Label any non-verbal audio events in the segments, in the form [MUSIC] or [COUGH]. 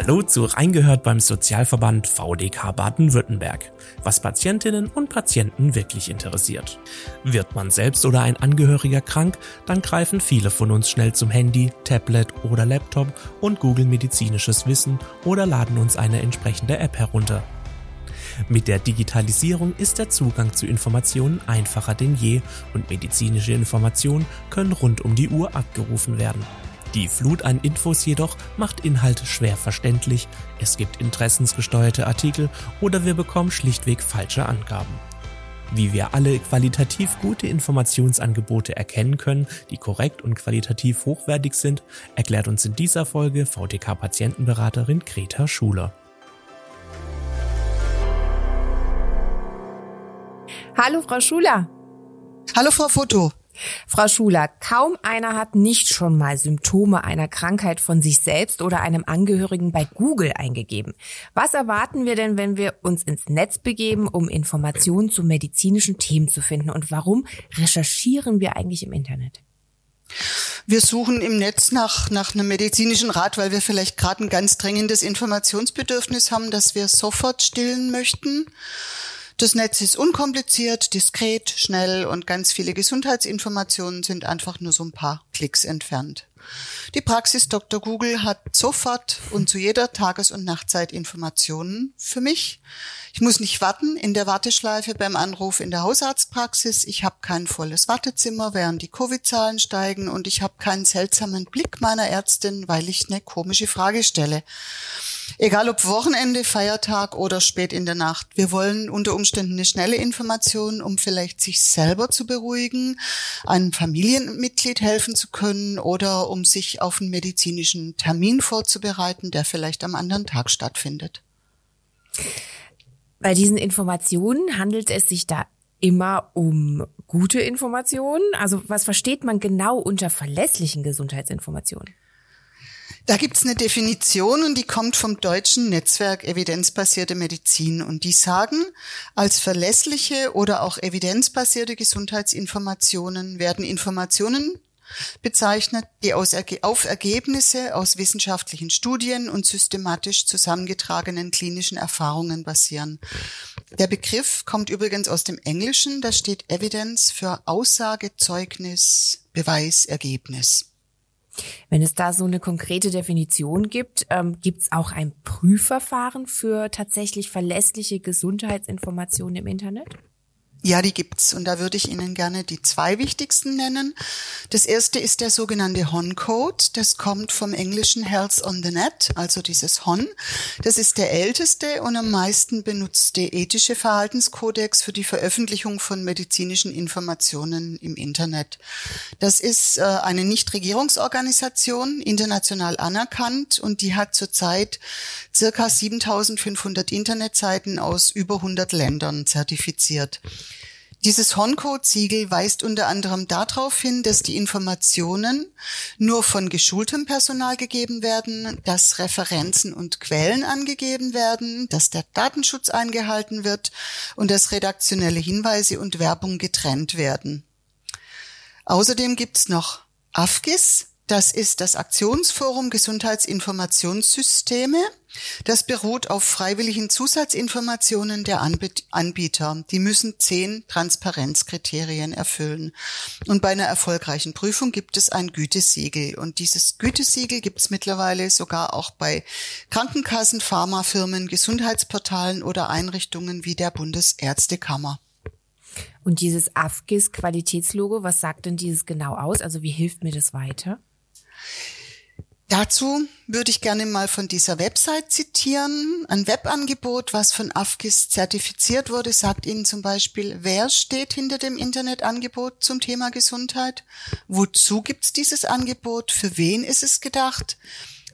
Hallo zu Reingehört beim Sozialverband VDK Baden-Württemberg, was Patientinnen und Patienten wirklich interessiert. Wird man selbst oder ein Angehöriger krank, dann greifen viele von uns schnell zum Handy, Tablet oder Laptop und googeln medizinisches Wissen oder laden uns eine entsprechende App herunter. Mit der Digitalisierung ist der Zugang zu Informationen einfacher denn je und medizinische Informationen können rund um die Uhr abgerufen werden. Die Flut an Infos jedoch macht Inhalte schwer verständlich, es gibt interessensgesteuerte Artikel oder wir bekommen schlichtweg falsche Angaben. Wie wir alle qualitativ gute Informationsangebote erkennen können, die korrekt und qualitativ hochwertig sind, erklärt uns in dieser Folge VTK-Patientenberaterin Greta Schuler. Hallo Frau Schuler. Hallo Frau Foto. Frau Schuler, kaum einer hat nicht schon mal Symptome einer Krankheit von sich selbst oder einem Angehörigen bei Google eingegeben. Was erwarten wir denn, wenn wir uns ins Netz begeben, um Informationen zu medizinischen Themen zu finden? Und warum recherchieren wir eigentlich im Internet? Wir suchen im Netz nach, nach einem medizinischen Rat, weil wir vielleicht gerade ein ganz dringendes Informationsbedürfnis haben, das wir sofort stillen möchten. Das Netz ist unkompliziert, diskret, schnell und ganz viele Gesundheitsinformationen sind einfach nur so ein paar Klicks entfernt. Die Praxis Dr. Google hat sofort und zu jeder Tages- und Nachtzeit Informationen für mich. Ich muss nicht warten in der Warteschleife beim Anruf in der Hausarztpraxis. Ich habe kein volles Wartezimmer, während die Covid-Zahlen steigen und ich habe keinen seltsamen Blick meiner Ärztin, weil ich eine komische Frage stelle. Egal ob Wochenende, Feiertag oder spät in der Nacht. Wir wollen unter Umständen eine schnelle Information, um vielleicht sich selber zu beruhigen, einem Familienmitglied helfen zu können oder um sich auf einen medizinischen Termin vorzubereiten, der vielleicht am anderen Tag stattfindet. Bei diesen Informationen handelt es sich da immer um gute Informationen? Also was versteht man genau unter verlässlichen Gesundheitsinformationen? Da gibt's eine Definition und die kommt vom deutschen Netzwerk Evidenzbasierte Medizin und die sagen, als verlässliche oder auch evidenzbasierte Gesundheitsinformationen werden Informationen bezeichnet, die aus, auf Ergebnisse aus wissenschaftlichen Studien und systematisch zusammengetragenen klinischen Erfahrungen basieren. Der Begriff kommt übrigens aus dem Englischen, da steht Evidence für Aussage, Zeugnis, Beweis, Ergebnis. Wenn es da so eine konkrete Definition gibt, ähm, gibt es auch ein Prüfverfahren für tatsächlich verlässliche Gesundheitsinformationen im Internet? Ja, die gibt's und da würde ich Ihnen gerne die zwei wichtigsten nennen. Das erste ist der sogenannte HON-Code. Das kommt vom englischen Health on the Net, also dieses HON. Das ist der älteste und am meisten benutzte ethische Verhaltenskodex für die Veröffentlichung von medizinischen Informationen im Internet. Das ist äh, eine Nichtregierungsorganisation, international anerkannt und die hat zurzeit circa 7500 Internetseiten aus über 100 Ländern zertifiziert. Dieses Honcode-Siegel weist unter anderem darauf hin, dass die Informationen nur von geschultem Personal gegeben werden, dass Referenzen und Quellen angegeben werden, dass der Datenschutz eingehalten wird und dass redaktionelle Hinweise und Werbung getrennt werden. Außerdem gibt's noch AFGIS, das ist das Aktionsforum Gesundheitsinformationssysteme. Das beruht auf freiwilligen Zusatzinformationen der Anbieter. Die müssen zehn Transparenzkriterien erfüllen. Und bei einer erfolgreichen Prüfung gibt es ein Gütesiegel. Und dieses Gütesiegel gibt es mittlerweile sogar auch bei Krankenkassen, Pharmafirmen, Gesundheitsportalen oder Einrichtungen wie der Bundesärztekammer. Und dieses AFGIS Qualitätslogo, was sagt denn dieses genau aus? Also wie hilft mir das weiter? Dazu würde ich gerne mal von dieser Website zitieren. Ein Webangebot, was von AFGIS zertifiziert wurde, sagt Ihnen zum Beispiel, wer steht hinter dem Internetangebot zum Thema Gesundheit? Wozu gibt es dieses Angebot? Für wen ist es gedacht?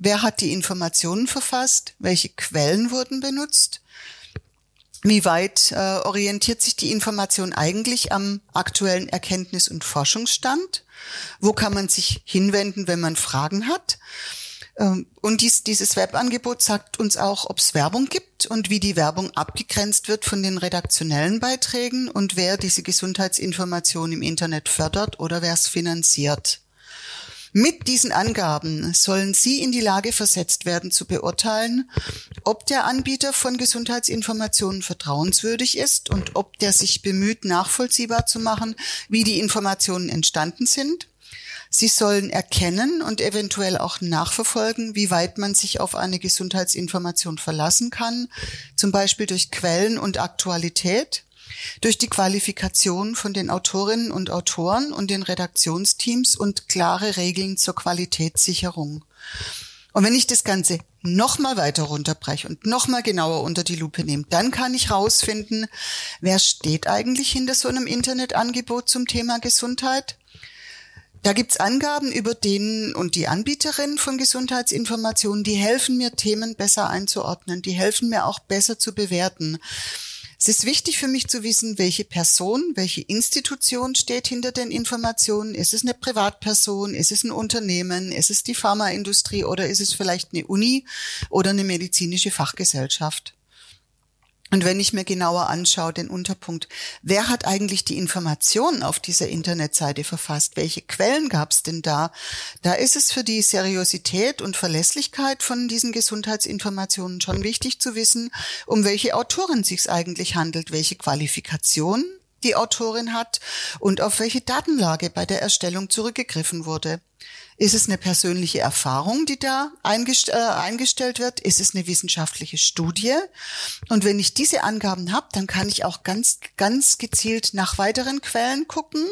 Wer hat die Informationen verfasst? Welche Quellen wurden benutzt? Wie weit äh, orientiert sich die Information eigentlich am aktuellen Erkenntnis- und Forschungsstand? Wo kann man sich hinwenden, wenn man Fragen hat? Ähm, und dies, dieses Webangebot sagt uns auch, ob es Werbung gibt und wie die Werbung abgegrenzt wird von den redaktionellen Beiträgen und wer diese Gesundheitsinformation im Internet fördert oder wer es finanziert. Mit diesen Angaben sollen Sie in die Lage versetzt werden, zu beurteilen, ob der Anbieter von Gesundheitsinformationen vertrauenswürdig ist und ob der sich bemüht, nachvollziehbar zu machen, wie die Informationen entstanden sind. Sie sollen erkennen und eventuell auch nachverfolgen, wie weit man sich auf eine Gesundheitsinformation verlassen kann, zum Beispiel durch Quellen und Aktualität durch die Qualifikation von den Autorinnen und Autoren und den Redaktionsteams und klare Regeln zur Qualitätssicherung. Und wenn ich das Ganze nochmal weiter runterbreche und nochmal genauer unter die Lupe nehme, dann kann ich rausfinden, wer steht eigentlich hinter so einem Internetangebot zum Thema Gesundheit. Da gibt's Angaben über den und die Anbieterin von Gesundheitsinformationen, die helfen mir, Themen besser einzuordnen, die helfen mir auch besser zu bewerten. Es ist wichtig für mich zu wissen, welche Person, welche Institution steht hinter den Informationen. Ist es eine Privatperson? Ist es ein Unternehmen? Ist es die Pharmaindustrie oder ist es vielleicht eine Uni oder eine medizinische Fachgesellschaft? Und wenn ich mir genauer anschaue, den Unterpunkt, wer hat eigentlich die Informationen auf dieser Internetseite verfasst? Welche Quellen gab es denn da? Da ist es für die Seriosität und Verlässlichkeit von diesen Gesundheitsinformationen schon wichtig zu wissen, um welche Autoren sich eigentlich handelt, welche Qualifikation die Autorin hat und auf welche Datenlage bei der Erstellung zurückgegriffen wurde. Ist es eine persönliche Erfahrung, die da eingest äh, eingestellt wird? Ist es eine wissenschaftliche Studie? Und wenn ich diese Angaben habe, dann kann ich auch ganz, ganz gezielt nach weiteren Quellen gucken.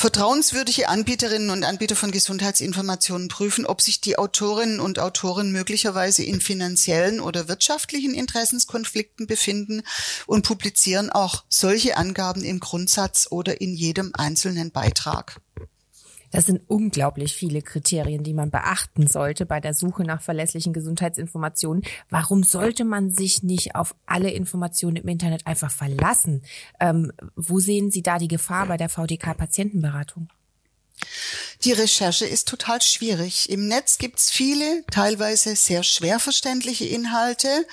Vertrauenswürdige Anbieterinnen und Anbieter von Gesundheitsinformationen prüfen, ob sich die Autorinnen und Autoren möglicherweise in finanziellen oder wirtschaftlichen Interessenskonflikten befinden und publizieren auch solche Angaben im Grundsatz oder in jedem einzelnen Beitrag. Das sind unglaublich viele Kriterien, die man beachten sollte bei der Suche nach verlässlichen Gesundheitsinformationen. Warum sollte man sich nicht auf alle Informationen im Internet einfach verlassen? Ähm, wo sehen Sie da die Gefahr bei der VDK-Patientenberatung? Die Recherche ist total schwierig. Im Netz gibt's viele, teilweise sehr schwer verständliche Inhalte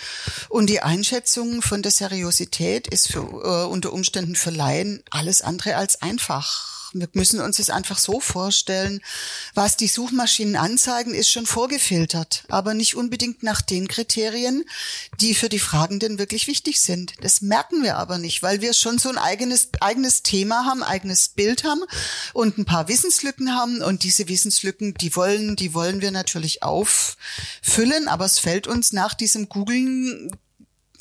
und die Einschätzung von der Seriosität ist für, äh, unter Umständen für Laien alles andere als einfach. Wir müssen uns es einfach so vorstellen, was die Suchmaschinen anzeigen, ist schon vorgefiltert, aber nicht unbedingt nach den Kriterien, die für die Fragenden wirklich wichtig sind. Das merken wir aber nicht, weil wir schon so ein eigenes, eigenes Thema haben, eigenes Bild haben und ein paar Wissenslücken haben und diese Wissenslücken, die wollen, die wollen wir natürlich auffüllen, aber es fällt uns nach diesem Googlen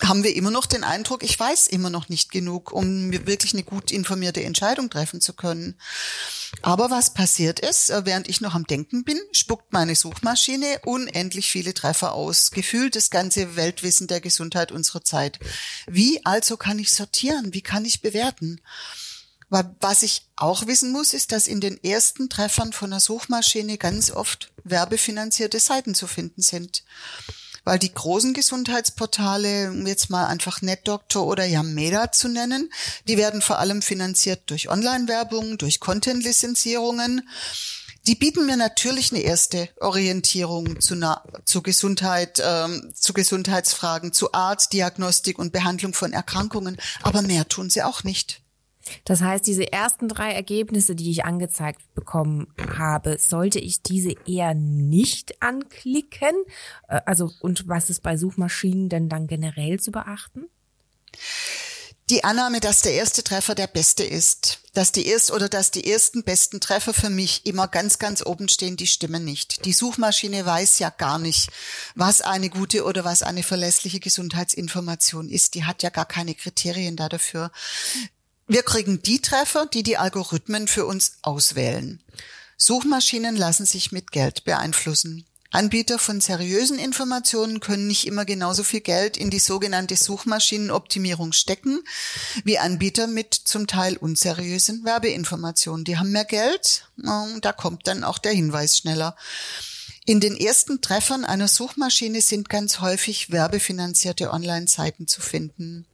haben wir immer noch den Eindruck, ich weiß immer noch nicht genug, um mir wirklich eine gut informierte Entscheidung treffen zu können. Aber was passiert ist, äh, während ich noch am Denken bin, spuckt meine Suchmaschine unendlich viele Treffer aus. Gefühlt das ganze Weltwissen der Gesundheit unserer Zeit. Wie also kann ich sortieren? Wie kann ich bewerten? Was ich auch wissen muss, ist, dass in den ersten Treffern von der Suchmaschine ganz oft werbefinanzierte Seiten zu finden sind weil die großen Gesundheitsportale, um jetzt mal einfach NetDoctor oder Yameda zu nennen, die werden vor allem finanziert durch Online-Werbung, durch Content-Lizenzierungen. Die bieten mir natürlich eine erste Orientierung zu, zu Gesundheit, ähm, zu Gesundheitsfragen, zu Arzt, Diagnostik und Behandlung von Erkrankungen, aber mehr tun sie auch nicht. Das heißt, diese ersten drei Ergebnisse, die ich angezeigt bekommen habe, sollte ich diese eher nicht anklicken? Äh, also, und was ist bei Suchmaschinen denn dann generell zu beachten? Die Annahme, dass der erste Treffer der beste ist, dass die erst oder dass die ersten besten Treffer für mich immer ganz, ganz oben stehen, die stimmen nicht. Die Suchmaschine weiß ja gar nicht, was eine gute oder was eine verlässliche Gesundheitsinformation ist. Die hat ja gar keine Kriterien da dafür. Wir kriegen die Treffer, die die Algorithmen für uns auswählen. Suchmaschinen lassen sich mit Geld beeinflussen. Anbieter von seriösen Informationen können nicht immer genauso viel Geld in die sogenannte Suchmaschinenoptimierung stecken wie Anbieter mit zum Teil unseriösen Werbeinformationen. Die haben mehr Geld, da kommt dann auch der Hinweis schneller. In den ersten Treffern einer Suchmaschine sind ganz häufig werbefinanzierte Online-Seiten zu finden.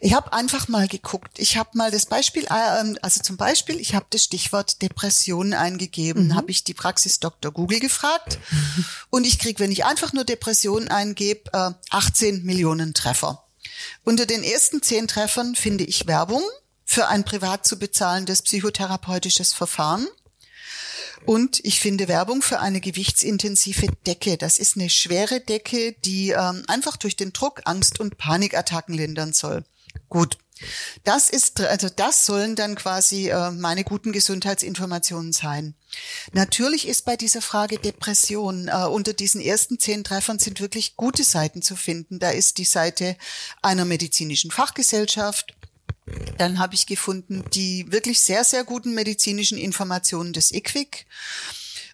Ich habe einfach mal geguckt. Ich habe mal das Beispiel, äh, also zum Beispiel, ich habe das Stichwort Depressionen eingegeben, mhm. habe ich die Praxis Dr. Google gefragt [LAUGHS] und ich krieg, wenn ich einfach nur Depressionen eingebe, äh, 18 Millionen Treffer. Unter den ersten zehn Treffern finde ich Werbung für ein privat zu bezahlendes psychotherapeutisches Verfahren. Und ich finde Werbung für eine gewichtsintensive Decke. Das ist eine schwere Decke, die ähm, einfach durch den Druck Angst- und Panikattacken lindern soll. Gut. Das ist, also das sollen dann quasi äh, meine guten Gesundheitsinformationen sein. Natürlich ist bei dieser Frage Depression äh, unter diesen ersten zehn Treffern sind wirklich gute Seiten zu finden. Da ist die Seite einer medizinischen Fachgesellschaft, dann habe ich gefunden die wirklich sehr, sehr guten medizinischen Informationen des IQWIC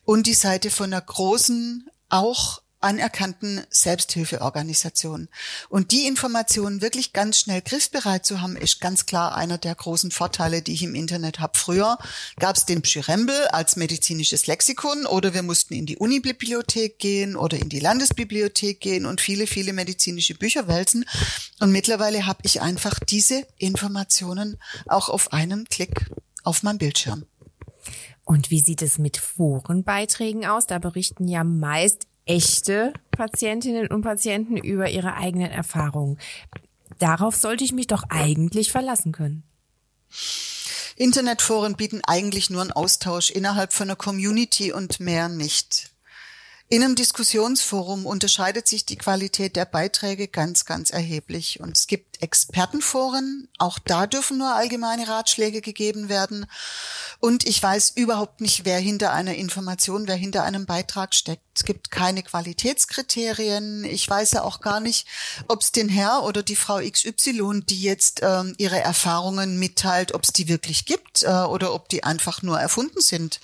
und die Seite von einer großen, auch anerkannten Selbsthilfeorganisationen. Und die Informationen wirklich ganz schnell griffbereit zu haben, ist ganz klar einer der großen Vorteile, die ich im Internet habe. Früher gab es den Pschyrembel als medizinisches Lexikon oder wir mussten in die Unibibliothek gehen oder in die Landesbibliothek gehen und viele, viele medizinische Bücher wälzen. Und mittlerweile habe ich einfach diese Informationen auch auf einen Klick auf meinem Bildschirm. Und wie sieht es mit Forenbeiträgen aus? Da berichten ja meist echte Patientinnen und Patienten über ihre eigenen Erfahrungen. Darauf sollte ich mich doch eigentlich verlassen können. Internetforen bieten eigentlich nur einen Austausch innerhalb von einer Community und mehr nicht. In einem Diskussionsforum unterscheidet sich die Qualität der Beiträge ganz, ganz erheblich. Und es gibt Expertenforen, auch da dürfen nur allgemeine Ratschläge gegeben werden. Und ich weiß überhaupt nicht, wer hinter einer Information, wer hinter einem Beitrag steckt. Es gibt keine Qualitätskriterien. Ich weiß ja auch gar nicht, ob es den Herr oder die Frau XY, die jetzt ähm, ihre Erfahrungen mitteilt, ob es die wirklich gibt äh, oder ob die einfach nur erfunden sind.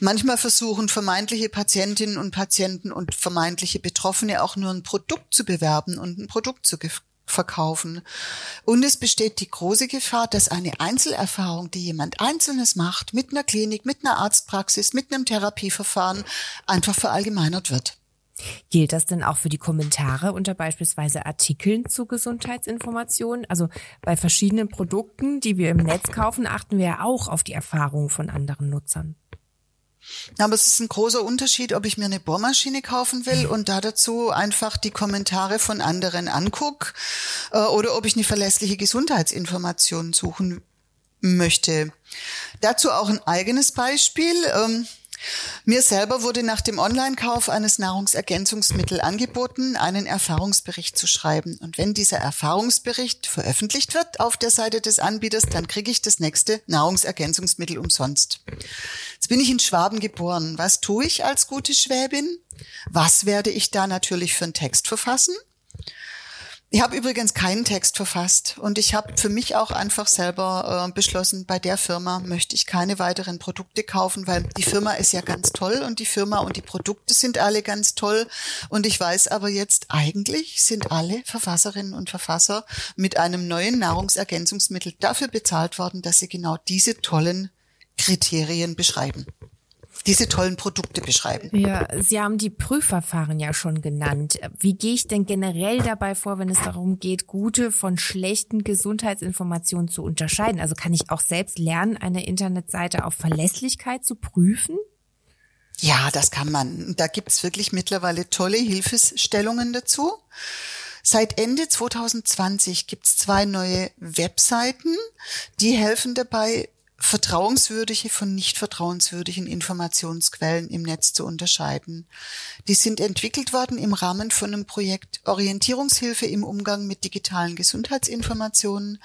Manchmal versuchen vermeintliche Patientinnen und Patienten und vermeintliche Betroffene auch nur ein Produkt zu bewerben und ein Produkt zu verkaufen. Und es besteht die große Gefahr, dass eine Einzelerfahrung, die jemand Einzelnes macht, mit einer Klinik, mit einer Arztpraxis, mit einem Therapieverfahren, einfach verallgemeinert wird. Gilt das denn auch für die Kommentare unter beispielsweise Artikeln zu Gesundheitsinformationen? Also bei verschiedenen Produkten, die wir im Netz kaufen, achten wir ja auch auf die Erfahrungen von anderen Nutzern. Aber es ist ein großer Unterschied, ob ich mir eine Bohrmaschine kaufen will und da dazu einfach die Kommentare von anderen anguck äh, oder ob ich eine verlässliche Gesundheitsinformation suchen möchte. Dazu auch ein eigenes Beispiel. Ähm, mir selber wurde nach dem Online-Kauf eines Nahrungsergänzungsmittels angeboten, einen Erfahrungsbericht zu schreiben. Und wenn dieser Erfahrungsbericht veröffentlicht wird auf der Seite des Anbieters, dann kriege ich das nächste Nahrungsergänzungsmittel umsonst. Jetzt bin ich in Schwaben geboren. Was tue ich als gute Schwäbin? Was werde ich da natürlich für einen Text verfassen? Ich habe übrigens keinen Text verfasst und ich habe für mich auch einfach selber äh, beschlossen, bei der Firma möchte ich keine weiteren Produkte kaufen, weil die Firma ist ja ganz toll und die Firma und die Produkte sind alle ganz toll. Und ich weiß aber jetzt eigentlich sind alle Verfasserinnen und Verfasser mit einem neuen Nahrungsergänzungsmittel dafür bezahlt worden, dass sie genau diese tollen Kriterien beschreiben diese tollen Produkte beschreiben. Ja, Sie haben die Prüfverfahren ja schon genannt. Wie gehe ich denn generell dabei vor, wenn es darum geht, gute von schlechten Gesundheitsinformationen zu unterscheiden? Also kann ich auch selbst lernen, eine Internetseite auf Verlässlichkeit zu prüfen? Ja, das kann man. Da gibt's wirklich mittlerweile tolle Hilfestellungen dazu. Seit Ende 2020 gibt's zwei neue Webseiten, die helfen dabei, vertrauenswürdige von nicht vertrauenswürdigen Informationsquellen im Netz zu unterscheiden. Die sind entwickelt worden im Rahmen von einem Projekt Orientierungshilfe im Umgang mit digitalen Gesundheitsinformationen.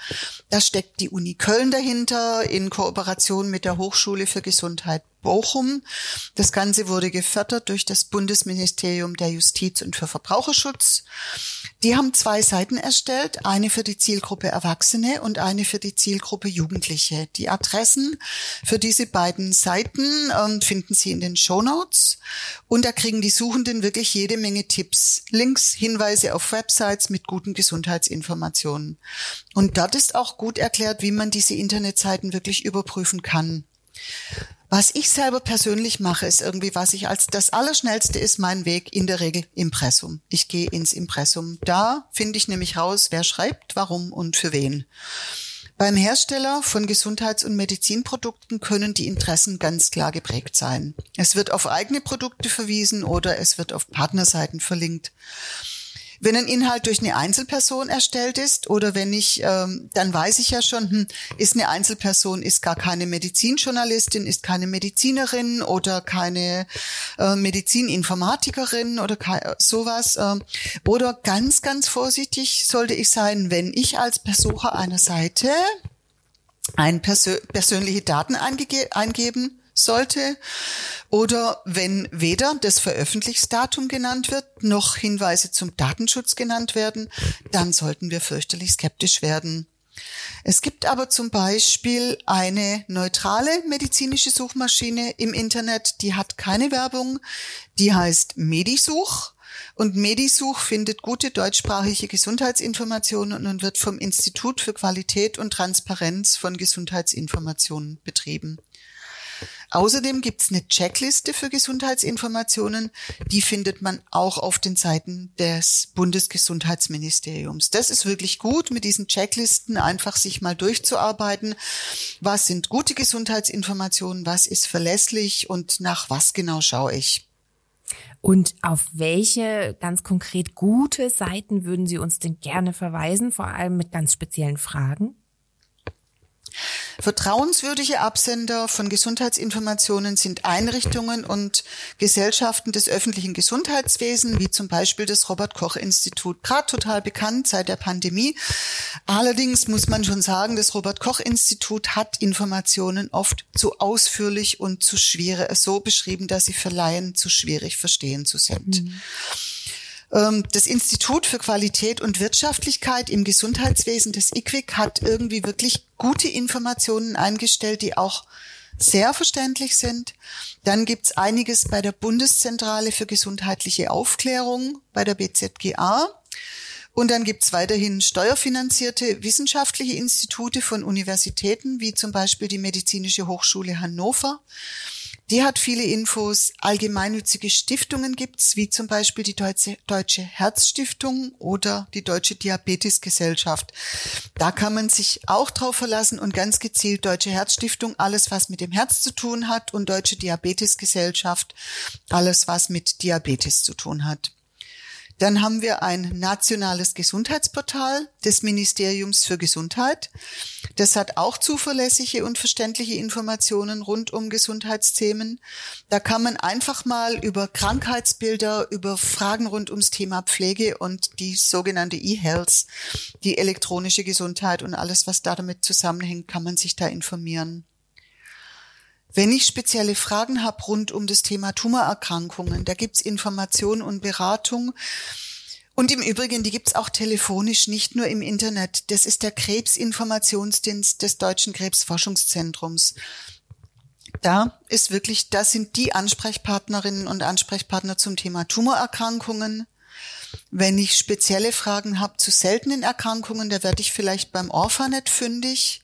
Da steckt die Uni Köln dahinter in Kooperation mit der Hochschule für Gesundheit Bochum. Das Ganze wurde gefördert durch das Bundesministerium der Justiz und für Verbraucherschutz. Die haben zwei Seiten erstellt, eine für die Zielgruppe Erwachsene und eine für die Zielgruppe Jugendliche. Die Adressen für diese beiden Seiten äh, finden Sie in den Show Notes und da kriegen die Suchenden wirklich jede Menge Tipps, Links, Hinweise auf Websites mit guten Gesundheitsinformationen. Und dort ist auch gut erklärt, wie man diese Internetseiten wirklich überprüfen kann. Was ich selber persönlich mache, ist irgendwie, was ich als das Allerschnellste ist, mein Weg in der Regel Impressum. Ich gehe ins Impressum. Da finde ich nämlich raus, wer schreibt, warum und für wen. Beim Hersteller von Gesundheits- und Medizinprodukten können die Interessen ganz klar geprägt sein. Es wird auf eigene Produkte verwiesen oder es wird auf Partnerseiten verlinkt. Wenn ein Inhalt durch eine Einzelperson erstellt ist oder wenn ich, ähm, dann weiß ich ja schon, hm, ist eine Einzelperson, ist gar keine Medizinjournalistin, ist keine Medizinerin oder keine äh, Medizininformatikerin oder sowas. Äh, oder ganz, ganz vorsichtig sollte ich sein, wenn ich als Besucher einer Seite ein persö persönliche Daten eingeben sollte oder wenn weder das Veröffentlichungsdatum genannt wird, noch Hinweise zum Datenschutz genannt werden, dann sollten wir fürchterlich skeptisch werden. Es gibt aber zum Beispiel eine neutrale medizinische Suchmaschine im Internet, die hat keine Werbung, die heißt Medisuch. Und Medisuch findet gute deutschsprachige Gesundheitsinformationen und wird vom Institut für Qualität und Transparenz von Gesundheitsinformationen betrieben. Außerdem gibt's eine Checkliste für Gesundheitsinformationen, die findet man auch auf den Seiten des Bundesgesundheitsministeriums. Das ist wirklich gut, mit diesen Checklisten einfach sich mal durchzuarbeiten. Was sind gute Gesundheitsinformationen, was ist verlässlich und nach was genau schaue ich? Und auf welche ganz konkret gute Seiten würden Sie uns denn gerne verweisen, vor allem mit ganz speziellen Fragen? Vertrauenswürdige Absender von Gesundheitsinformationen sind Einrichtungen und Gesellschaften des öffentlichen Gesundheitswesens, wie zum Beispiel das Robert Koch Institut, gerade total bekannt seit der Pandemie. Allerdings muss man schon sagen, das Robert Koch Institut hat Informationen oft zu ausführlich und zu schwierig, so beschrieben, dass sie für Laien zu schwierig verstehen zu sind. Mhm. Ähm, das Institut für Qualität und Wirtschaftlichkeit im Gesundheitswesen, das IQWIC, hat irgendwie wirklich gute Informationen eingestellt, die auch sehr verständlich sind. Dann gibt's einiges bei der Bundeszentrale für gesundheitliche Aufklärung, bei der BZGA. Und dann gibt's weiterhin steuerfinanzierte wissenschaftliche Institute von Universitäten, wie zum Beispiel die Medizinische Hochschule Hannover. Die hat viele Infos. Allgemeinnützige Stiftungen gibt's, wie zum Beispiel die Deutsche, Deutsche Herzstiftung oder die Deutsche Diabetesgesellschaft. Da kann man sich auch drauf verlassen und ganz gezielt Deutsche Herzstiftung, alles was mit dem Herz zu tun hat und Deutsche Diabetesgesellschaft, alles was mit Diabetes zu tun hat. Dann haben wir ein nationales Gesundheitsportal des Ministeriums für Gesundheit. Das hat auch zuverlässige und verständliche Informationen rund um Gesundheitsthemen. Da kann man einfach mal über Krankheitsbilder, über Fragen rund ums Thema Pflege und die sogenannte E-Health, die elektronische Gesundheit und alles, was da damit zusammenhängt, kann man sich da informieren. Wenn ich spezielle Fragen habe rund um das Thema Tumorerkrankungen, da gibt's Information und Beratung. Und im Übrigen, die gibt's auch telefonisch, nicht nur im Internet. Das ist der Krebsinformationsdienst des Deutschen Krebsforschungszentrums. Da ist wirklich, das sind die Ansprechpartnerinnen und Ansprechpartner zum Thema Tumorerkrankungen. Wenn ich spezielle Fragen habe zu seltenen Erkrankungen, da werde ich vielleicht beim Orphanet fündig.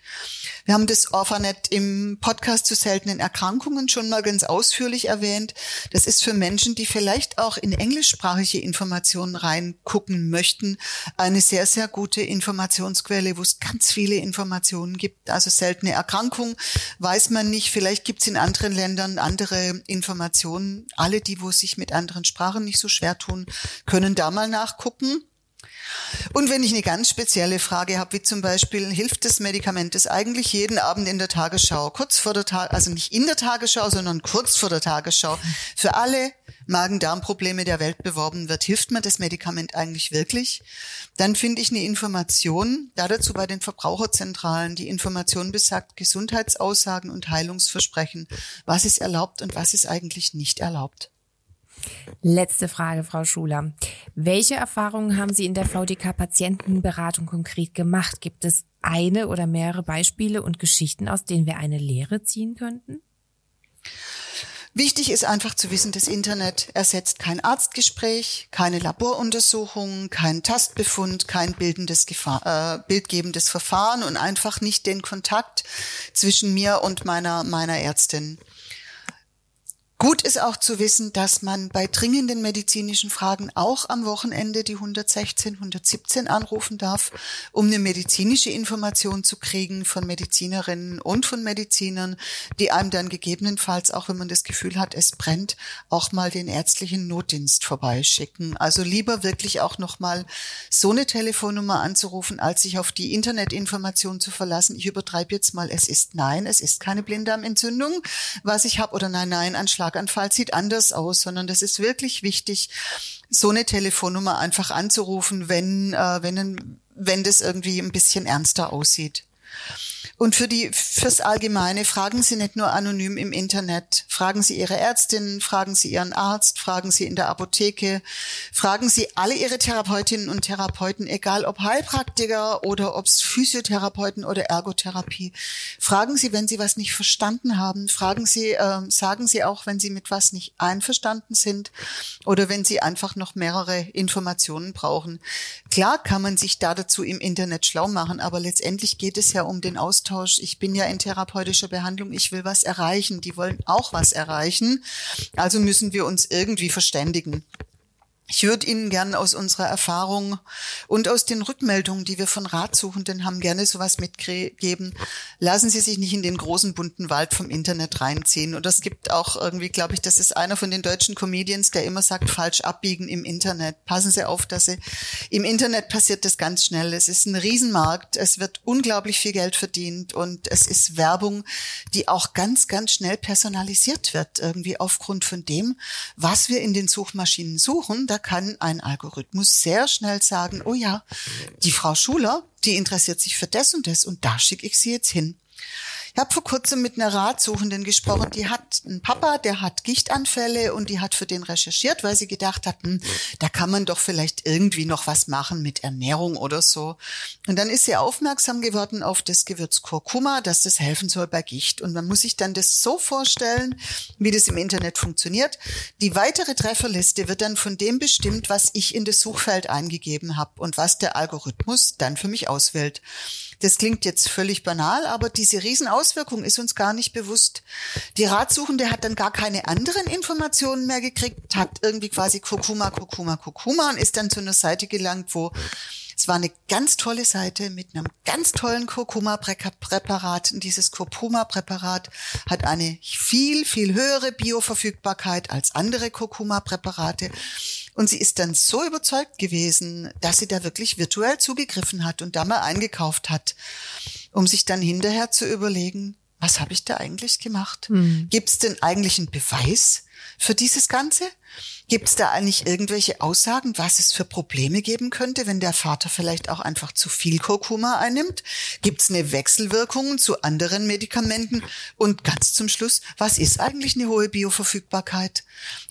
Wir haben das Orphanet im Podcast zu seltenen Erkrankungen schon mal ganz ausführlich erwähnt. Das ist für Menschen, die vielleicht auch in englischsprachige Informationen reingucken möchten, eine sehr, sehr gute Informationsquelle, wo es ganz viele Informationen gibt. Also seltene Erkrankungen weiß man nicht. Vielleicht gibt es in anderen Ländern andere Informationen. Alle, die wo sich mit anderen Sprachen nicht so schwer tun, können da mal nachgucken. Und wenn ich eine ganz spezielle Frage habe, wie zum Beispiel, hilft das Medikament, das eigentlich jeden Abend in der Tagesschau, kurz vor der Tag, also nicht in der Tagesschau, sondern kurz vor der Tagesschau, für alle Magen-Darm-Probleme der Welt beworben wird, hilft mir das Medikament eigentlich wirklich? Dann finde ich eine Information, da dazu bei den Verbraucherzentralen. Die Information besagt Gesundheitsaussagen und Heilungsversprechen. Was ist erlaubt und was ist eigentlich nicht erlaubt? Letzte Frage, Frau Schuler. Welche Erfahrungen haben Sie in der VDK-Patientenberatung konkret gemacht? Gibt es eine oder mehrere Beispiele und Geschichten, aus denen wir eine Lehre ziehen könnten? Wichtig ist einfach zu wissen, das Internet ersetzt kein Arztgespräch, keine Laboruntersuchung, kein Tastbefund, kein bildendes Gefahr, äh, bildgebendes Verfahren und einfach nicht den Kontakt zwischen mir und meiner, meiner Ärztin. Gut ist auch zu wissen, dass man bei dringenden medizinischen Fragen auch am Wochenende die 116, 117 anrufen darf, um eine medizinische Information zu kriegen von Medizinerinnen und von Medizinern, die einem dann gegebenenfalls, auch wenn man das Gefühl hat, es brennt, auch mal den ärztlichen Notdienst vorbeischicken. Also lieber wirklich auch nochmal so eine Telefonnummer anzurufen, als sich auf die Internetinformation zu verlassen. Ich übertreibe jetzt mal, es ist nein, es ist keine Blinddarmentzündung, was ich habe, oder nein, nein, ein Schlaganfall sieht anders aus, sondern das ist wirklich wichtig, so eine Telefonnummer einfach anzurufen, wenn, äh, wenn, wenn das irgendwie ein bisschen ernster aussieht. Und für die, fürs Allgemeine fragen Sie nicht nur anonym im Internet. Fragen Sie Ihre Ärztin, fragen Sie Ihren Arzt, fragen Sie in der Apotheke, fragen Sie alle Ihre Therapeutinnen und Therapeuten, egal ob Heilpraktiker oder ob es Physiotherapeuten oder Ergotherapie. Fragen Sie, wenn Sie was nicht verstanden haben. Fragen Sie, äh, sagen Sie auch, wenn Sie mit was nicht einverstanden sind oder wenn Sie einfach noch mehrere Informationen brauchen. Klar kann man sich da dazu im Internet schlau machen, aber letztendlich geht es ja um den Austausch Austausch. Ich bin ja in therapeutischer Behandlung. Ich will was erreichen. Die wollen auch was erreichen. Also müssen wir uns irgendwie verständigen. Ich würde Ihnen gern aus unserer Erfahrung und aus den Rückmeldungen, die wir von Ratsuchenden haben, gerne sowas mitgeben. Lassen Sie sich nicht in den großen bunten Wald vom Internet reinziehen. Und es gibt auch irgendwie, glaube ich, das ist einer von den deutschen Comedians, der immer sagt, falsch abbiegen im Internet. Passen Sie auf, dass Sie im Internet passiert das ganz schnell. Es ist ein Riesenmarkt. Es wird unglaublich viel Geld verdient und es ist Werbung, die auch ganz, ganz schnell personalisiert wird, irgendwie aufgrund von dem, was wir in den Suchmaschinen suchen da kann ein Algorithmus sehr schnell sagen, oh ja, die Frau Schuler, die interessiert sich für das und das und da schicke ich sie jetzt hin. Ich habe vor kurzem mit einer Ratsuchenden gesprochen, die hat einen Papa, der hat Gichtanfälle und die hat für den recherchiert, weil sie gedacht hatten, hm, da kann man doch vielleicht irgendwie noch was machen mit Ernährung oder so. Und dann ist sie aufmerksam geworden auf das Gewürz Kurkuma, dass das helfen soll bei Gicht. Und man muss sich dann das so vorstellen, wie das im Internet funktioniert. Die weitere Trefferliste wird dann von dem bestimmt, was ich in das Suchfeld eingegeben habe und was der Algorithmus dann für mich auswählt. Das klingt jetzt völlig banal, aber diese Riesenauswirkung ist uns gar nicht bewusst. Die Ratsuchende hat dann gar keine anderen Informationen mehr gekriegt, hat irgendwie quasi Kurkuma, Kurkuma, Kurkuma und ist dann zu einer Seite gelangt, wo es war eine ganz tolle Seite mit einem ganz tollen Kurkuma-Präparat. Und dieses Kurkuma-Präparat hat eine viel, viel höhere Bioverfügbarkeit als andere Kurkuma-Präparate. Und sie ist dann so überzeugt gewesen, dass sie da wirklich virtuell zugegriffen hat und da mal eingekauft hat, um sich dann hinterher zu überlegen, was habe ich da eigentlich gemacht? Hm. Gibt es denn eigentlich einen Beweis für dieses Ganze? Gibt es da eigentlich irgendwelche Aussagen, was es für Probleme geben könnte, wenn der Vater vielleicht auch einfach zu viel Kurkuma einnimmt? Gibt es eine Wechselwirkung zu anderen Medikamenten? Und ganz zum Schluss, was ist eigentlich eine hohe Bioverfügbarkeit?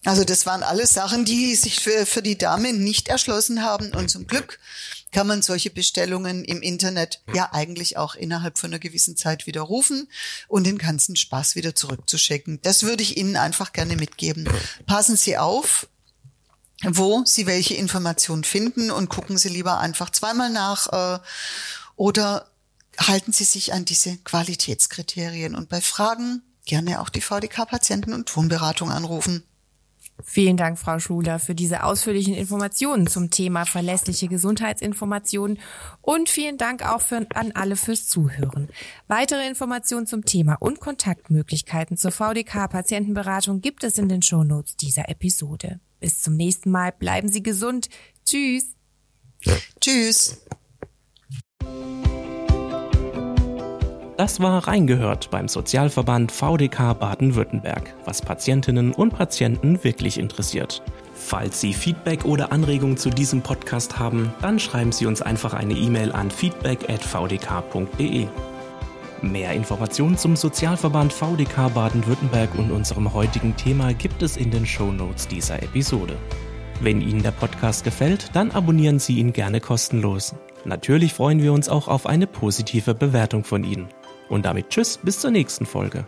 Also das waren alles Sachen, die sich für, für die Dame nicht erschlossen haben. Und zum Glück kann man solche Bestellungen im Internet ja eigentlich auch innerhalb von einer gewissen Zeit widerrufen und den ganzen Spaß wieder zurückzuschicken. Das würde ich Ihnen einfach gerne mitgeben. Passen Sie auf, wo Sie welche Informationen finden und gucken Sie lieber einfach zweimal nach äh, oder halten Sie sich an diese Qualitätskriterien und bei Fragen gerne auch die VDK-Patienten- und Wohnberatung anrufen. Vielen Dank, Frau Schuler, für diese ausführlichen Informationen zum Thema verlässliche Gesundheitsinformationen und vielen Dank auch für, an alle fürs Zuhören. Weitere Informationen zum Thema und Kontaktmöglichkeiten zur VDK Patientenberatung gibt es in den Shownotes dieser Episode. Bis zum nächsten Mal, bleiben Sie gesund. Tschüss. Tschüss. Das war Reingehört beim Sozialverband VDK Baden-Württemberg, was Patientinnen und Patienten wirklich interessiert. Falls Sie Feedback oder Anregungen zu diesem Podcast haben, dann schreiben Sie uns einfach eine E-Mail an feedback@vdk.de. Mehr Informationen zum Sozialverband VDK Baden-Württemberg und unserem heutigen Thema gibt es in den Show Notes dieser Episode. Wenn Ihnen der Podcast gefällt, dann abonnieren Sie ihn gerne kostenlos. Natürlich freuen wir uns auch auf eine positive Bewertung von Ihnen. Und damit Tschüss, bis zur nächsten Folge.